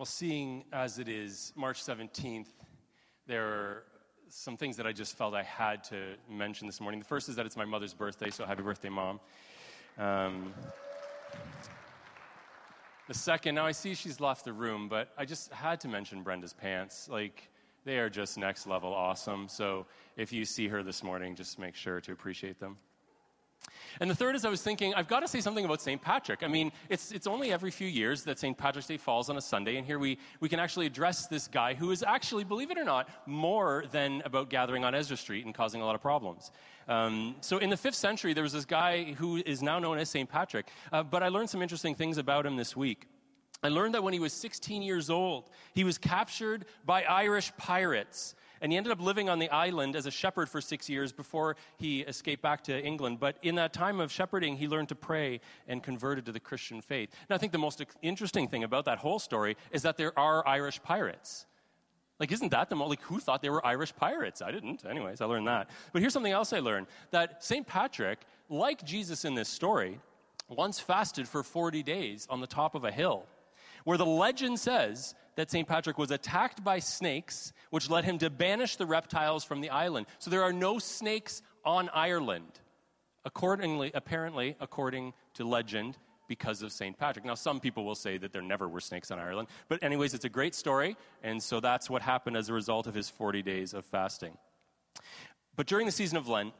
Well, seeing as it is March 17th, there are some things that I just felt I had to mention this morning. The first is that it's my mother's birthday, so happy birthday, Mom. Um, the second, now I see she's left the room, but I just had to mention Brenda's pants. Like, they are just next level awesome. So if you see her this morning, just make sure to appreciate them. And the third is I was thinking, I've got to say something about St. Patrick. I mean, it's, it's only every few years that St. Patrick's Day falls on a Sunday, and here we, we can actually address this guy who is actually, believe it or not, more than about gathering on Ezra Street and causing a lot of problems. Um, so in the fifth century, there was this guy who is now known as St. Patrick, uh, but I learned some interesting things about him this week. I learned that when he was 16 years old, he was captured by Irish pirates and he ended up living on the island as a shepherd for six years before he escaped back to England. But in that time of shepherding, he learned to pray and converted to the Christian faith. Now, I think the most interesting thing about that whole story is that there are Irish pirates. Like, isn't that the most, like, who thought they were Irish pirates? I didn't. Anyways, I learned that. But here's something else I learned that St. Patrick, like Jesus in this story, once fasted for 40 days on the top of a hill where the legend says that St. Patrick was attacked by snakes, which led him to banish the reptiles from the island. So there are no snakes on Ireland, accordingly, apparently, according to legend, because of St. Patrick. Now, some people will say that there never were snakes on Ireland, but, anyways, it's a great story, and so that's what happened as a result of his 40 days of fasting. But during the season of Lent,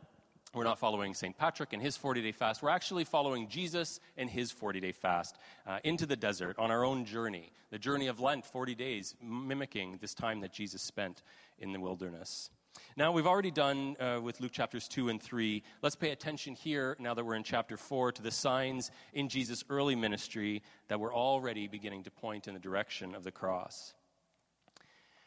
we're not following St. Patrick and his 40 day fast. We're actually following Jesus and his 40 day fast uh, into the desert on our own journey, the journey of Lent, 40 days, mimicking this time that Jesus spent in the wilderness. Now, we've already done uh, with Luke chapters 2 and 3. Let's pay attention here, now that we're in chapter 4, to the signs in Jesus' early ministry that were already beginning to point in the direction of the cross.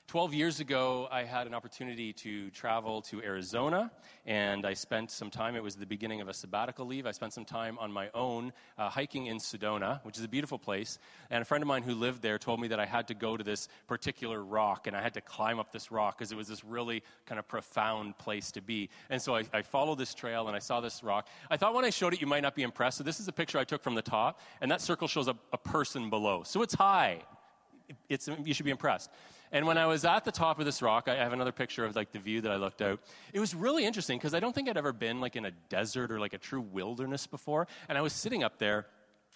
12 years ago, I had an opportunity to travel to Arizona, and I spent some time, it was the beginning of a sabbatical leave. I spent some time on my own uh, hiking in Sedona, which is a beautiful place. And a friend of mine who lived there told me that I had to go to this particular rock, and I had to climb up this rock because it was this really kind of profound place to be. And so I, I followed this trail, and I saw this rock. I thought when I showed it, you might not be impressed. So this is a picture I took from the top, and that circle shows a, a person below. So it's high. It's, you should be impressed. And when I was at the top of this rock, I have another picture of like the view that I looked out. It was really interesting because I don't think I'd ever been like in a desert or like a true wilderness before. And I was sitting up there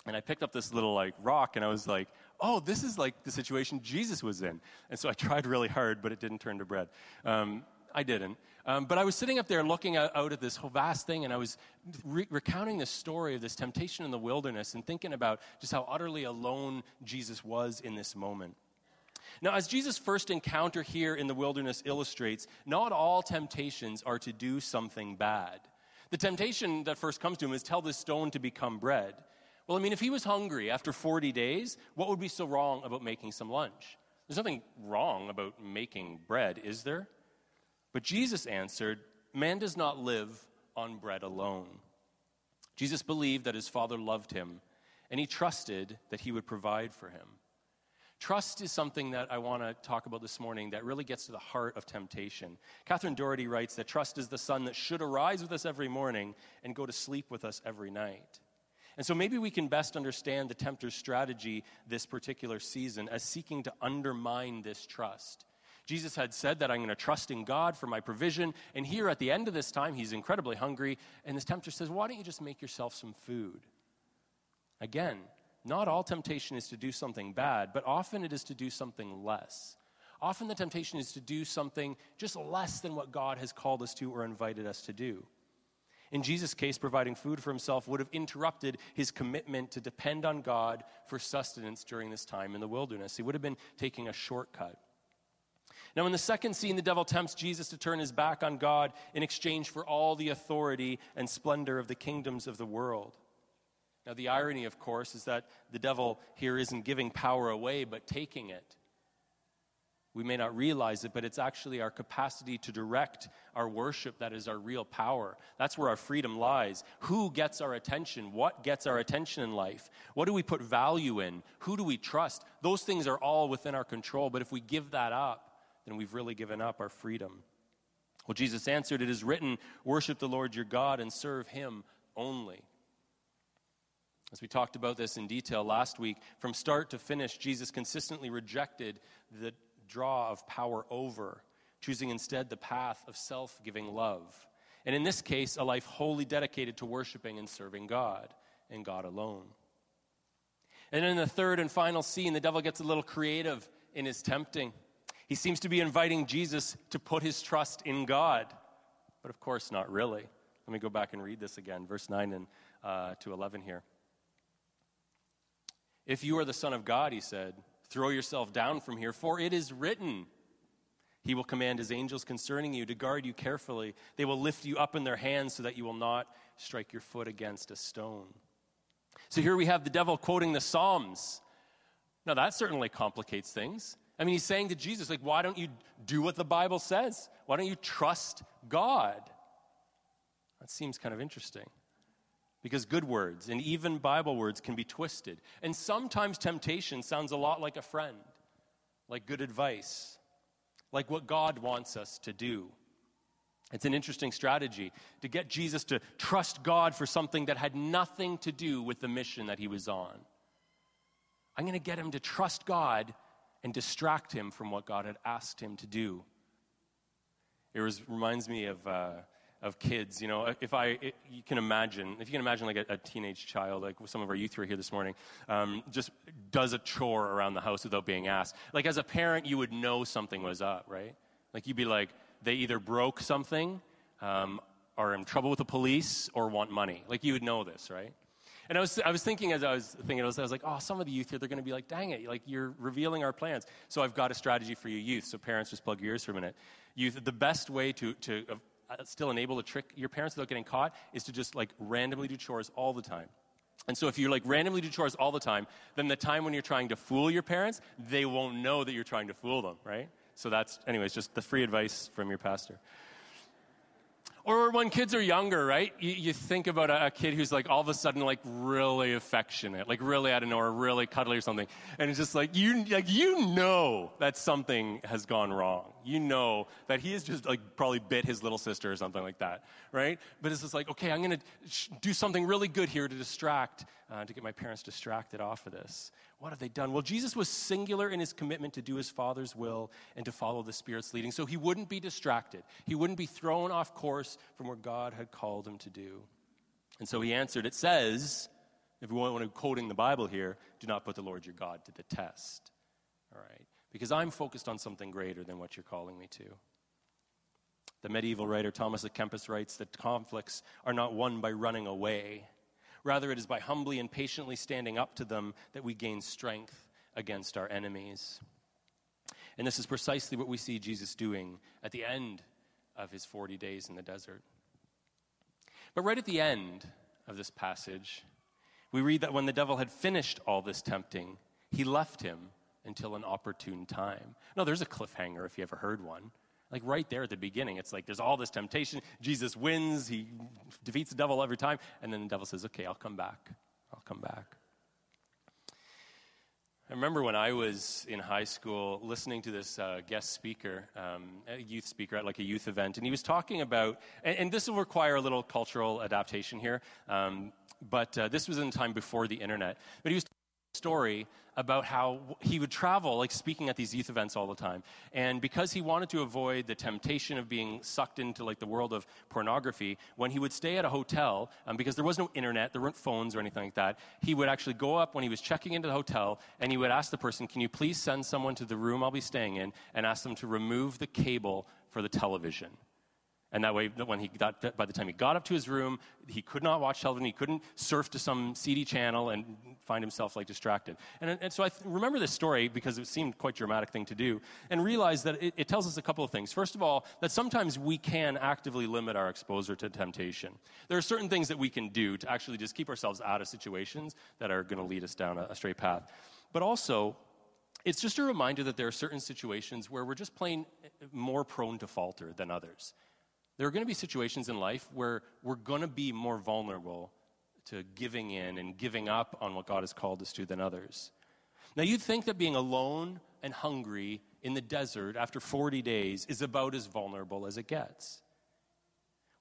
and I picked up this little like rock and I was like, oh, this is like the situation Jesus was in. And so I tried really hard, but it didn't turn to bread. Um, I didn't. Um, but I was sitting up there looking out, out at this whole vast thing, and I was re- recounting this story of this temptation in the wilderness and thinking about just how utterly alone Jesus was in this moment. Now, as Jesus' first encounter here in the wilderness illustrates, not all temptations are to do something bad. The temptation that first comes to him is tell this stone to become bread. Well, I mean, if he was hungry after 40 days, what would be so wrong about making some lunch? There's nothing wrong about making bread, is there? But Jesus answered, Man does not live on bread alone. Jesus believed that his Father loved him, and he trusted that he would provide for him. Trust is something that I want to talk about this morning that really gets to the heart of temptation. Catherine Doherty writes that trust is the sun that should arise with us every morning and go to sleep with us every night. And so maybe we can best understand the tempter's strategy this particular season as seeking to undermine this trust. Jesus had said that I'm going to trust in God for my provision. And here at the end of this time, he's incredibly hungry. And this tempter says, Why don't you just make yourself some food? Again, not all temptation is to do something bad, but often it is to do something less. Often the temptation is to do something just less than what God has called us to or invited us to do. In Jesus' case, providing food for himself would have interrupted his commitment to depend on God for sustenance during this time in the wilderness. He would have been taking a shortcut. Now, in the second scene, the devil tempts Jesus to turn his back on God in exchange for all the authority and splendor of the kingdoms of the world. Now, the irony, of course, is that the devil here isn't giving power away, but taking it. We may not realize it, but it's actually our capacity to direct our worship that is our real power. That's where our freedom lies. Who gets our attention? What gets our attention in life? What do we put value in? Who do we trust? Those things are all within our control, but if we give that up, then we've really given up our freedom. Well, Jesus answered, It is written, Worship the Lord your God and serve him only. As we talked about this in detail last week, from start to finish, Jesus consistently rejected the draw of power over, choosing instead the path of self giving love. And in this case, a life wholly dedicated to worshiping and serving God and God alone. And in the third and final scene, the devil gets a little creative in his tempting. He seems to be inviting Jesus to put his trust in God, but of course, not really. Let me go back and read this again, verse 9 and, uh, to 11 here. If you are the Son of God, he said, throw yourself down from here, for it is written, He will command His angels concerning you to guard you carefully. They will lift you up in their hands so that you will not strike your foot against a stone. So here we have the devil quoting the Psalms. Now, that certainly complicates things. I mean, he's saying to Jesus, like, why don't you do what the Bible says? Why don't you trust God? That seems kind of interesting. Because good words and even Bible words can be twisted. And sometimes temptation sounds a lot like a friend, like good advice, like what God wants us to do. It's an interesting strategy to get Jesus to trust God for something that had nothing to do with the mission that he was on. I'm going to get him to trust God and distract him from what God had asked him to do. It was, reminds me of, uh, of kids. You know, if I, it, you can imagine, if you can imagine like a, a, teenage child, like some of our youth who are here this morning, um, just does a chore around the house without being asked. Like as a parent, you would know something was up, right? Like you'd be like, they either broke something, um, are in trouble with the police, or want money. Like you would know this, right? And I was, I was thinking as I was thinking, I was, I was like, oh, some of the youth here, they're going to be like, dang it, like you're revealing our plans. So I've got a strategy for you youth. So parents, just plug your ears for a minute. Youth, the best way to, to Uh, still enable to trick your parents without getting caught is to just like randomly do chores all the time. And so if you like randomly do chores all the time, then the time when you're trying to fool your parents, they won't know that you're trying to fool them, right? So that's, anyways, just the free advice from your pastor. Or when kids are younger, right? You, you think about a, a, kid who's like all of a sudden like really affectionate, like really out of nowhere, really cuddly or something, and it's just like you like you know that something has gone wrong. You know that he has just like probably bit his little sister or something like that, right? But it's just like okay, I'm gonna sh- do something really good here to distract, uh, to get my parents distracted off of this. What have they done? Well, Jesus was singular in his commitment to do his Father's will and to follow the Spirit's leading, so he wouldn't be distracted. He wouldn't be thrown off course from where God had called him to do. And so he answered, It says, if we want to quoting the Bible here, do not put the Lord your God to the test. All right? Because I'm focused on something greater than what you're calling me to. The medieval writer Thomas à Kempis writes that conflicts are not won by running away Rather, it is by humbly and patiently standing up to them that we gain strength against our enemies. And this is precisely what we see Jesus doing at the end of his 40 days in the desert. But right at the end of this passage, we read that when the devil had finished all this tempting, he left him until an opportune time. No, there's a cliffhanger if you ever heard one. Like right there at the beginning, it's like there's all this temptation. Jesus wins, he defeats the devil every time, and then the devil says, Okay, I'll come back. I'll come back. I remember when I was in high school listening to this uh, guest speaker, um, a youth speaker at like a youth event, and he was talking about, and, and this will require a little cultural adaptation here, um, but uh, this was in time before the internet. But he was story about how he would travel, like speaking at these youth events all the time. And because he wanted to avoid the temptation of being sucked into like the world of pornography, when he would stay at a hotel, um, because there was no internet, there weren't phones or anything like that, he would actually go up when he was checking into the hotel and he would ask the person, Can you please send someone to the room I'll be staying in and ask them to remove the cable for the television? And that way, when he got, by the time he got up to his room, he could not watch television. He couldn't surf to some CD channel and find himself like distracted. And, and so I th- remember this story because it seemed quite dramatic thing to do, and realized that it, it tells us a couple of things. First of all, that sometimes we can actively limit our exposure to temptation. There are certain things that we can do to actually just keep ourselves out of situations that are going to lead us down a, a straight path. But also, it's just a reminder that there are certain situations where we're just plain eh, more prone to falter than others. There are going to be situations in life where we're going to be more vulnerable to giving in and giving up on what God has called us to than others. Now, you'd think that being alone and hungry in the desert after 40 days is about as vulnerable as it gets.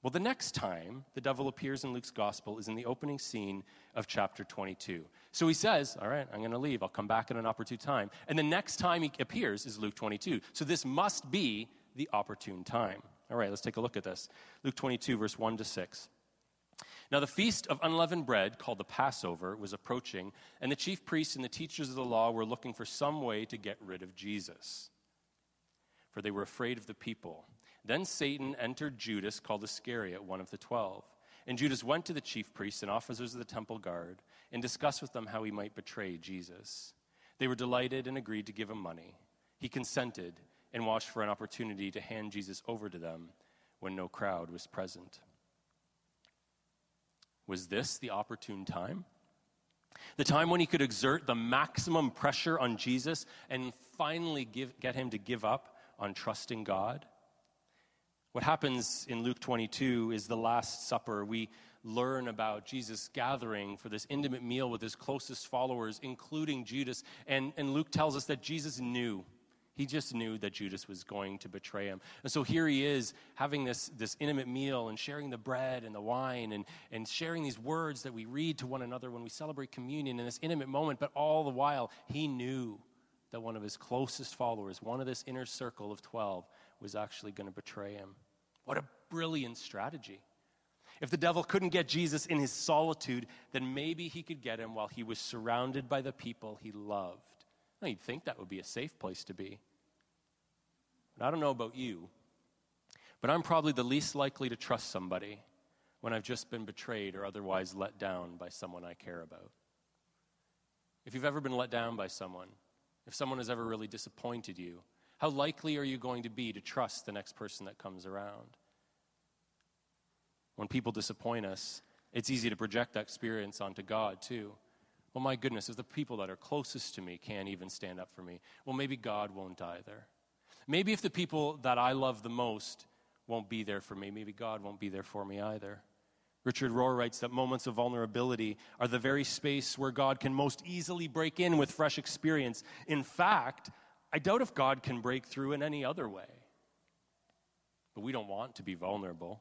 Well, the next time the devil appears in Luke's gospel is in the opening scene of chapter 22. So he says, All right, I'm going to leave. I'll come back at an opportune time. And the next time he appears is Luke 22. So this must be the opportune time. All right, let's take a look at this. Luke 22, verse 1 to 6. Now, the feast of unleavened bread, called the Passover, was approaching, and the chief priests and the teachers of the law were looking for some way to get rid of Jesus, for they were afraid of the people. Then Satan entered Judas, called Iscariot, one of the twelve. And Judas went to the chief priests and officers of the temple guard and discussed with them how he might betray Jesus. They were delighted and agreed to give him money. He consented and watched for an opportunity to hand Jesus over to them when no crowd was present. Was this the opportune time? The time when he could exert the maximum pressure on Jesus and finally give, get him to give up on trusting God? What happens in Luke 22 is the Last Supper. We learn about Jesus gathering for this intimate meal with his closest followers, including Judas. And, and Luke tells us that Jesus knew. He just knew that Judas was going to betray him. And so here he is having this, this intimate meal and sharing the bread and the wine and, and sharing these words that we read to one another when we celebrate communion in this intimate moment. But all the while, he knew that one of his closest followers, one of this inner circle of 12, was actually going to betray him. What a brilliant strategy. If the devil couldn't get Jesus in his solitude, then maybe he could get him while he was surrounded by the people he loved. Now, you'd think that would be a safe place to be. But I don't know about you, but I'm probably the least likely to trust somebody when I've just been betrayed or otherwise let down by someone I care about. If you've ever been let down by someone, if someone has ever really disappointed you, how likely are you going to be to trust the next person that comes around? When people disappoint us, it's easy to project that experience onto God, too. Well, my goodness, if the people that are closest to me can't even stand up for me, well, maybe God won't either. Maybe if the people that I love the most won't be there for me, maybe God won't be there for me either. Richard Rohr writes that moments of vulnerability are the very space where God can most easily break in with fresh experience. In fact, I doubt if God can break through in any other way. But we don't want to be vulnerable.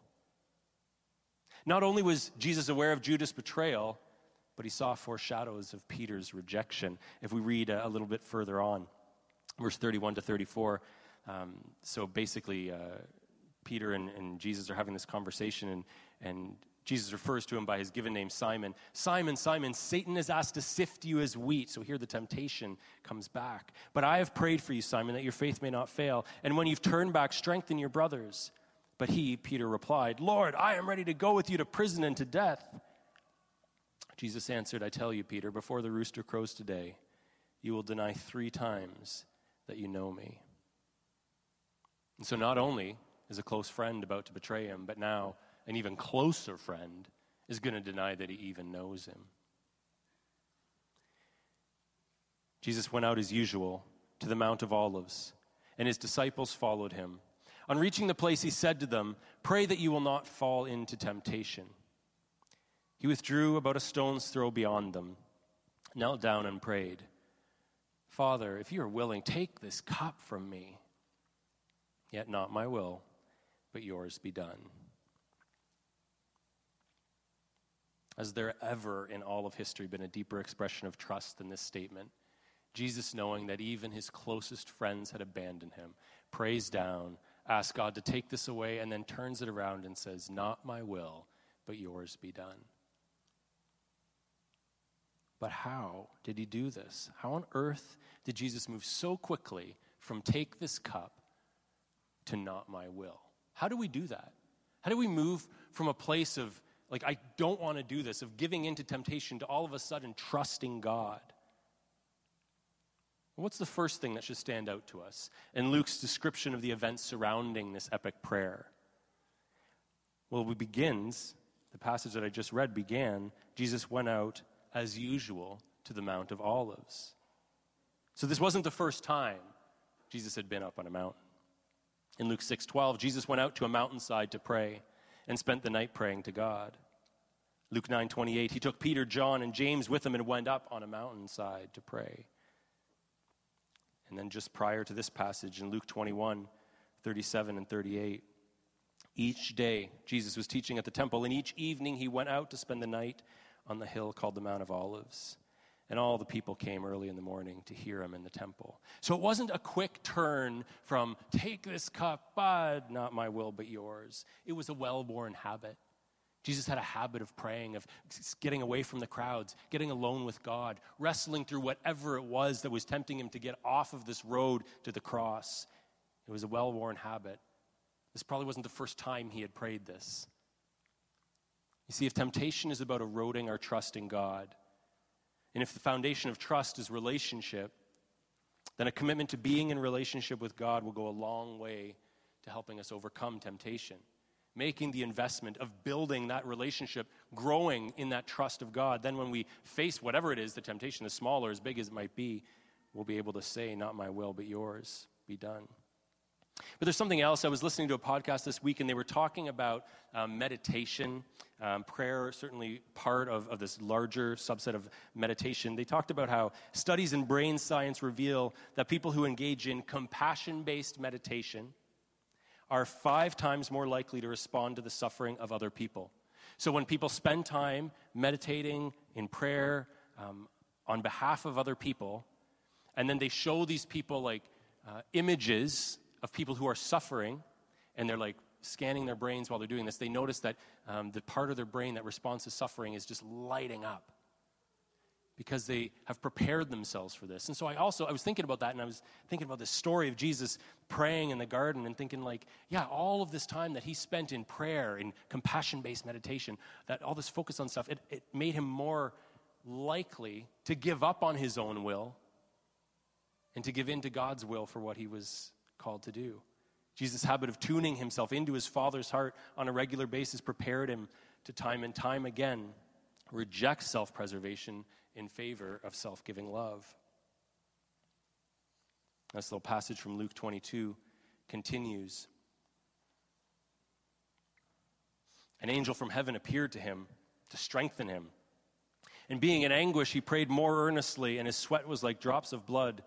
Not only was Jesus aware of Judas' betrayal, but he saw foreshadows of Peter's rejection. If we read a, little bit further on, verse 31 to 34, um, so basically, uh, Peter and, and, Jesus are having this conversation, and, and Jesus refers to him by his given name, Simon. Simon, Simon, Satan has asked to sift you as wheat. So here the temptation comes back. But I have prayed for you, Simon, that your faith may not fail. And when you've turned back, strengthen your brothers. But he, Peter, replied, Lord, I am ready to go with you to prison and to death. Jesus answered, I tell you, Peter, before the rooster crows today, you will deny three times that you know me. And so not only is a close friend about to betray him, but now an even closer friend is going to deny that he even knows him. Jesus went out as usual to the Mount of Olives, and his disciples followed him. On reaching the place, he said to them, Pray that you will not fall into temptation. He withdrew about a stone's throw beyond them, knelt down, and prayed, Father, if you are willing, take this cup from me. Yet not my will, but yours be done. Has there ever in all of history been a deeper expression of trust than this statement? Jesus, knowing that even his closest friends had abandoned him, prays down, asks God to take this away, and then turns it around and says, Not my will, but yours be done. But how did he do this? How on earth did Jesus move so quickly from take this cup to not my will? How do we do that? How do we move from a place of like, I don't want to do this, of giving into temptation to all of a sudden trusting God. What's the first thing that should stand out to us in Luke's description of the events surrounding this epic prayer? Well, it begins, the passage that I just read began, Jesus went out as usual to the Mount of Olives. So this wasn't the first time Jesus had been up on a mountain. In Luke 6:12, Jesus went out to a mountainside to pray and spent the night praying to God. Luke 9:28 He took Peter, John and James with him and went up on a mountainside to pray. And then just prior to this passage in Luke 21, 37 and 38, Each day, Jesus was teaching at the temple, and each evening he went out to spend the night on the hill called the Mount of Olives. And all the people came early in the morning to hear him in the temple. So it wasn't a quick turn from, take this cup, but not my will, but yours. It was a well worn habit. Jesus had a habit of praying, of getting away from the crowds, getting alone with God, wrestling through whatever it was that was tempting him to get off of this road to the cross. It was a well worn habit. This probably wasn't the first time he had prayed this. You see, if temptation is about eroding our trust in God, and if the foundation of trust is relationship, then a commitment to being in relationship with God will go a long way to helping us overcome temptation. Making the investment of building that relationship, growing in that trust of God. Then, when we face whatever it is, the temptation, as small or as big as it might be, we'll be able to say, Not my will, but yours be done. But there's something else. I was listening to a podcast this week, and they were talking about um, meditation, um, prayer, certainly part of, of this larger subset of meditation. They talked about how studies in brain science reveal that people who engage in compassion based meditation are five times more likely to respond to the suffering of other people. So when people spend time meditating in prayer um, on behalf of other people, and then they show these people like uh, images of people who are suffering, and they're like scanning their brains while they're doing this, they notice that um, the part of their brain that responds to suffering is just lighting up because they have prepared themselves for this. And so I also I was thinking about that and I was thinking about the story of Jesus praying in the garden and thinking like, yeah, all of this time that he spent in prayer in compassion-based meditation, that all this focus on stuff, it, it made him more likely to give up on his own will and to give in to God's will for what he was called to do. Jesus' habit of tuning himself into his Father's heart on a regular basis prepared him to time and time again reject self preservation in favor of self giving love. This little passage from Luke 22 continues. An angel from heaven appeared to him to strengthen him. And being in anguish, he prayed more earnestly, and his sweat was like drops of blood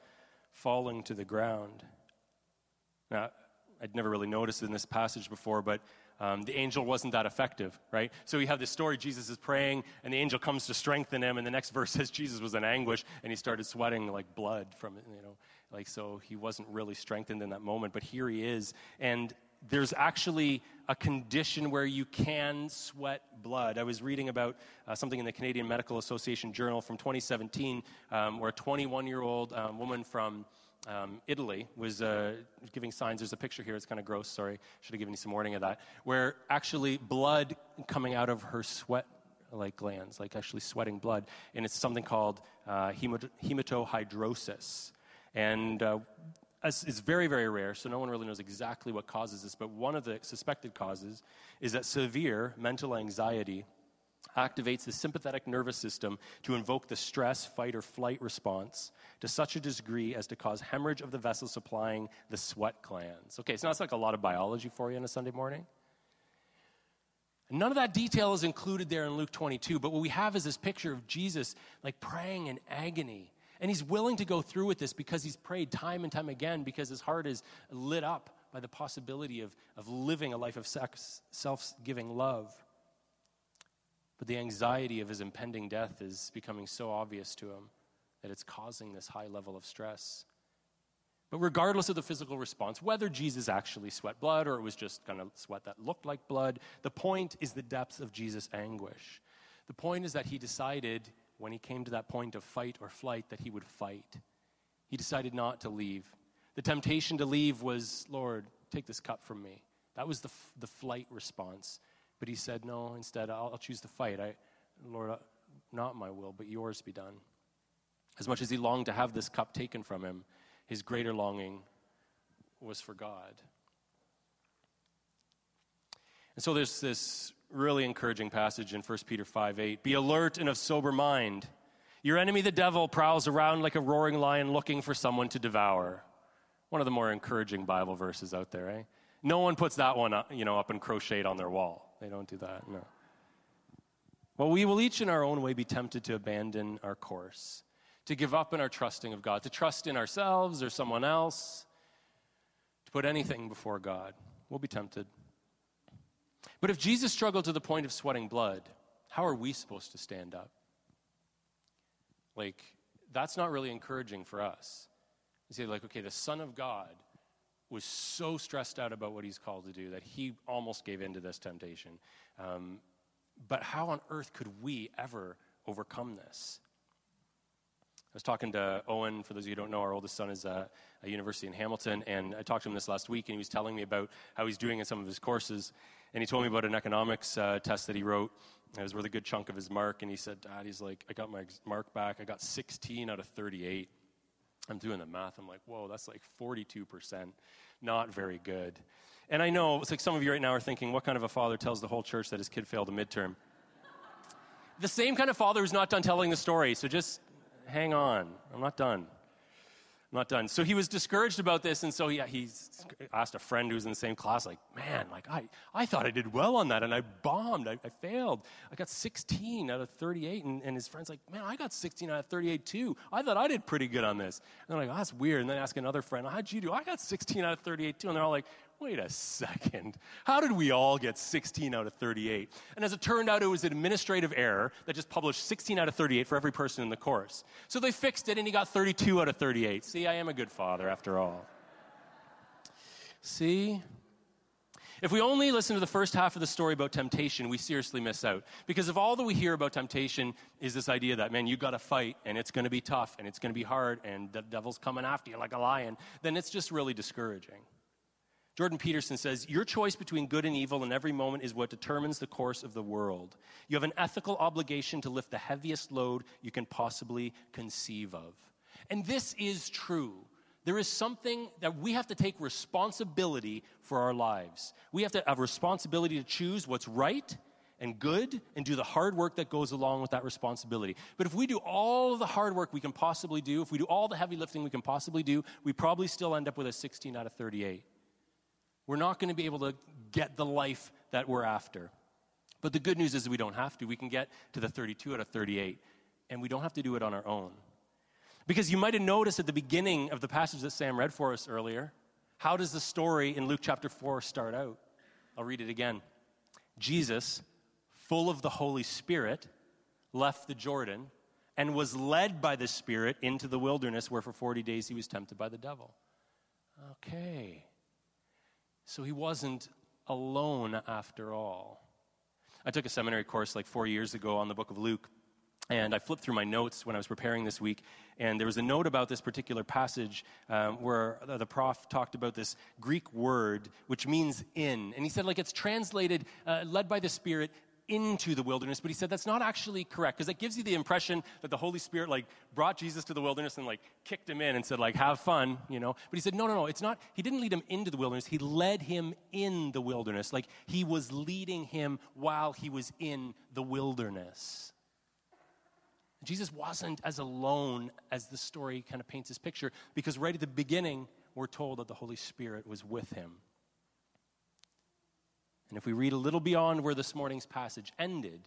falling to the ground. Now, I'd never really noticed in this passage before, but um, the angel wasn't that effective, right? So you have this story Jesus is praying, and the angel comes to strengthen him, and the next verse says Jesus was in anguish, and he started sweating like blood from it, you know, like so he wasn't really strengthened in that moment, but here he is. And there's actually a condition where you can sweat blood. I was reading about uh, something in the Canadian Medical Association Journal from 2017 um, where a 21 year old um, woman from um, Italy was uh, giving signs. There's a picture here. It's kind of gross. Sorry. Should have given you some warning of that. Where actually blood coming out of her sweat like glands, like actually sweating blood. And it's something called uh, hematohidrosis. And uh, it's very, very rare, so no one really knows exactly what causes this. But one of the suspected causes is that severe mental anxiety activates the sympathetic nervous system to invoke the stress, fight, or flight response to such a degree as to cause hemorrhage of the vessels supplying the sweat glands. Okay, so that's like a lot of biology for you on a Sunday morning. None of that detail is included there in Luke 22, but what we have is this picture of Jesus like praying in agony. And he's willing to go through with this because he's prayed time and time again because his heart is lit up by the possibility of, of living a life of sex self giving love. But the anxiety of his impending death is becoming so obvious to him that it's causing this high level of stress. But regardless of the physical response, whether Jesus actually sweat blood or it was just kind of sweat that looked like blood, the point is the depth of Jesus' anguish. The point is that he decided, when he came to that point of fight or flight, that he would fight. He decided not to leave. The temptation to leave was, Lord, take this cup from me. That was the, f- the flight response. But he said, No, instead, I'll, I'll choose to fight. I, Lord, uh, not my will, but yours be done. As much as he longed to have this cup taken from him, his greater longing was for God. And so there's this really encouraging passage in 1 Peter 5 8. Be alert and of sober mind. Your enemy, the devil, prowls around like a roaring lion looking for someone to devour. One of the more encouraging Bible verses out there, eh? No one puts that one up, you know, up and crocheted on their wall. They don't do that, no. Well, we will each in our own way be tempted to abandon our course, to give up in our trusting of God, to trust in ourselves or someone else, to put anything before God. We'll be tempted. But if Jesus struggled to the point of sweating blood, how are we supposed to stand up? Like, that's not really encouraging for us. You say, like, okay, the Son of God was so stressed out about what he's called to do that he almost gave in to this temptation. Um, but how on earth could we ever overcome this? I was talking to Owen, for those of you who don't know, our oldest son is a, a university in Hamilton, and I talked to him this last week, and he was telling me about how he's doing in some of his courses. And he told me about an economics uh, test that he wrote. It was a good chunk of his mark, and he said, Dad, he's like, I got my mark back. I got 16 out of 38. I'm doing the math. I'm like, whoa, that's like 42%. Not very good. And I know, it's like some of you right now are thinking, what kind of a father tells the whole church that his kid failed a midterm? the same kind of father who's not done telling the story, so just hang on. I'm not done. Not done. So he was discouraged about this, and so he, he asked a friend who was in the same class, like, man, like I, I thought I did well on that, and I bombed. I, I failed. I got 16 out of 38, and, and his friend's like, man, I got 16 out of 38 too. I thought I did pretty good on this. And they're like, oh, that's weird. And then ask another friend, how'd you do? I got 16 out of 38 too. And they're all like, wait a second. How did we all get 16 out of 38? And as it turned out, it was an administrative error that just published 16 out of 38 for every person in the course. So they fixed it and he got 32 out of 38. See, I am a good father after all. See? If we only listen to the first half of the story about temptation, we seriously miss out. Because if all that we hear about temptation is this idea that, man, you got to fight and it's going to be tough and it's going to be hard and the devil's coming after you like a lion, then it's just really discouraging. Jordan Peterson says, Your choice between good and evil in every moment is what determines the course of the world. You have an ethical obligation to lift the heaviest load you can possibly conceive of. And this is true. There is something that we have to take responsibility for our lives. We have to have responsibility to choose what's right and good and do the hard work that goes along with that responsibility. But if we do all the hard work we can possibly do, if we do all the heavy lifting we can possibly do, we probably still end up with a 16 out of 38 we're not going to be able to get the life that we're after. But the good news is we don't have to. We can get to the 32 out of 38, and we don't have to do it on our own. Because you might have noticed at the beginning of the passage that Sam read for us earlier, how does the story in Luke chapter 4 start out? I'll read it again. Jesus, full of the Holy Spirit, left the Jordan and was led by the Spirit into the wilderness where for 40 days he was tempted by the devil. Okay. So he wasn't alone after all. I took a seminary course like four years ago on the book of Luke, and I flipped through my notes when I was preparing this week, and there was a note about this particular passage um, where the prof talked about this Greek word which means in. And he said, like, it's translated, uh, led by the Spirit, into the wilderness, but he said that's not actually correct because that gives you the impression that the Holy Spirit like brought Jesus to the wilderness and like kicked him in and said like have fun, you know. But he said no, no, no, it's not. He didn't lead him into the wilderness. He led him in the wilderness. Like he was leading him while he was in the wilderness. Jesus wasn't as alone as the story kind of paints his picture because right at the beginning we're told that the Holy Spirit was with him. And if we read a little beyond where this morning's passage ended,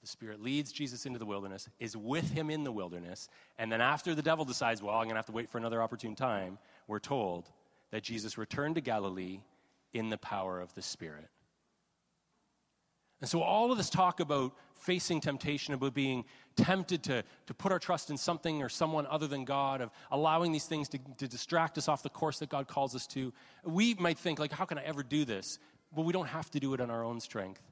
the Spirit leads Jesus into the wilderness, is with him in the wilderness, and then after the devil decides, well, I'm going to have to wait for another opportune time, we're told that Jesus returned to Galilee in the power of the Spirit. And so, all of this talk about facing temptation, about being tempted to, to put our trust in something or someone other than God, of allowing these things to, to distract us off the course that God calls us to, we might think, like, how can I ever do this? Well, we don't have to do it on our own strength.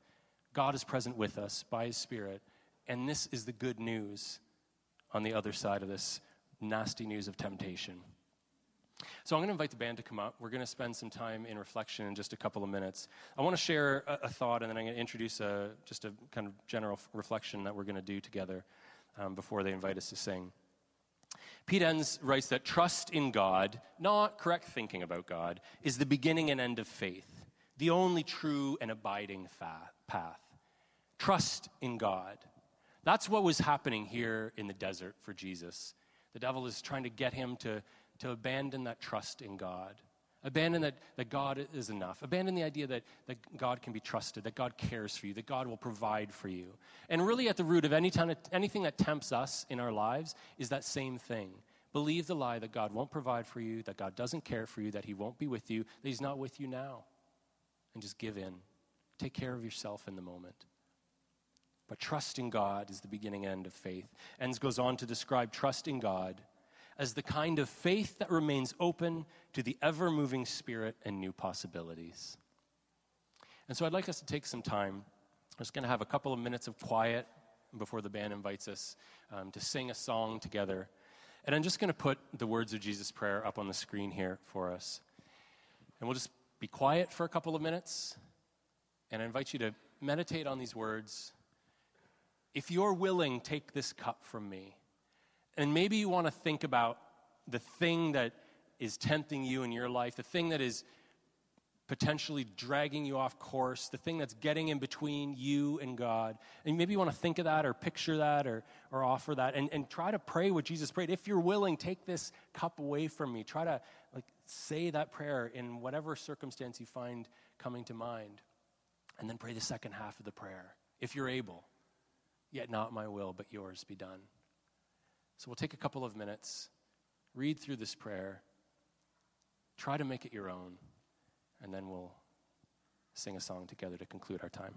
God is present with us by His Spirit. And this is the good news on the other side of this nasty news of temptation. So I'm going to invite the band to come up. We're going to spend some time in reflection in just a couple of minutes. I want to share a, a thought, and then I'm going to introduce a, just a kind of general reflection that we're going to do together um, before they invite us to sing. Pete Enns writes that trust in God, not correct thinking about God, is the beginning and end of faith the only true and abiding path. Trust in God. That's what was happening here in the desert for Jesus. The devil is trying to get him to, to abandon that trust in God. Abandon that, that God is enough. Abandon the idea that, that God can be trusted, that God cares for you, that God will provide for you. And really, at the root of any time, anything that tempts us in our lives is that same thing. Believe the lie that God won't provide for you, that God doesn't care for you, that He won't be with you, that He's not with you now and just give in. take care of yourself in the moment. But trusting God is the beginning end of faith. Enns goes on to describe trusting God as the kind of faith that remains open to the ever moving spirit and new possibilities. And so I'd like us to take some time. I'm just going to have a couple of minutes of quiet before the band invites us um, to sing a song together. And I'm just going to put the words of Jesus' prayer up on the screen here for us. And we'll just be quiet for a couple of minutes. And I invite you to meditate on these words. If you're willing, take this cup from me. And maybe you want to think about the thing that is tempting you in your life, the thing that is potentially dragging you off course, the thing that's getting in between you and God. And maybe you want to think of that or picture that or, or offer that and, and try to pray what Jesus prayed. If you're willing, take this cup away from me. Try to like say that prayer in whatever circumstance you find coming to mind. And then pray the second half of the prayer, if you're able. Yet not my will, but yours be done. So we'll take a couple of minutes, read through this prayer, try to make it your own, and then we'll sing a song together to conclude our time.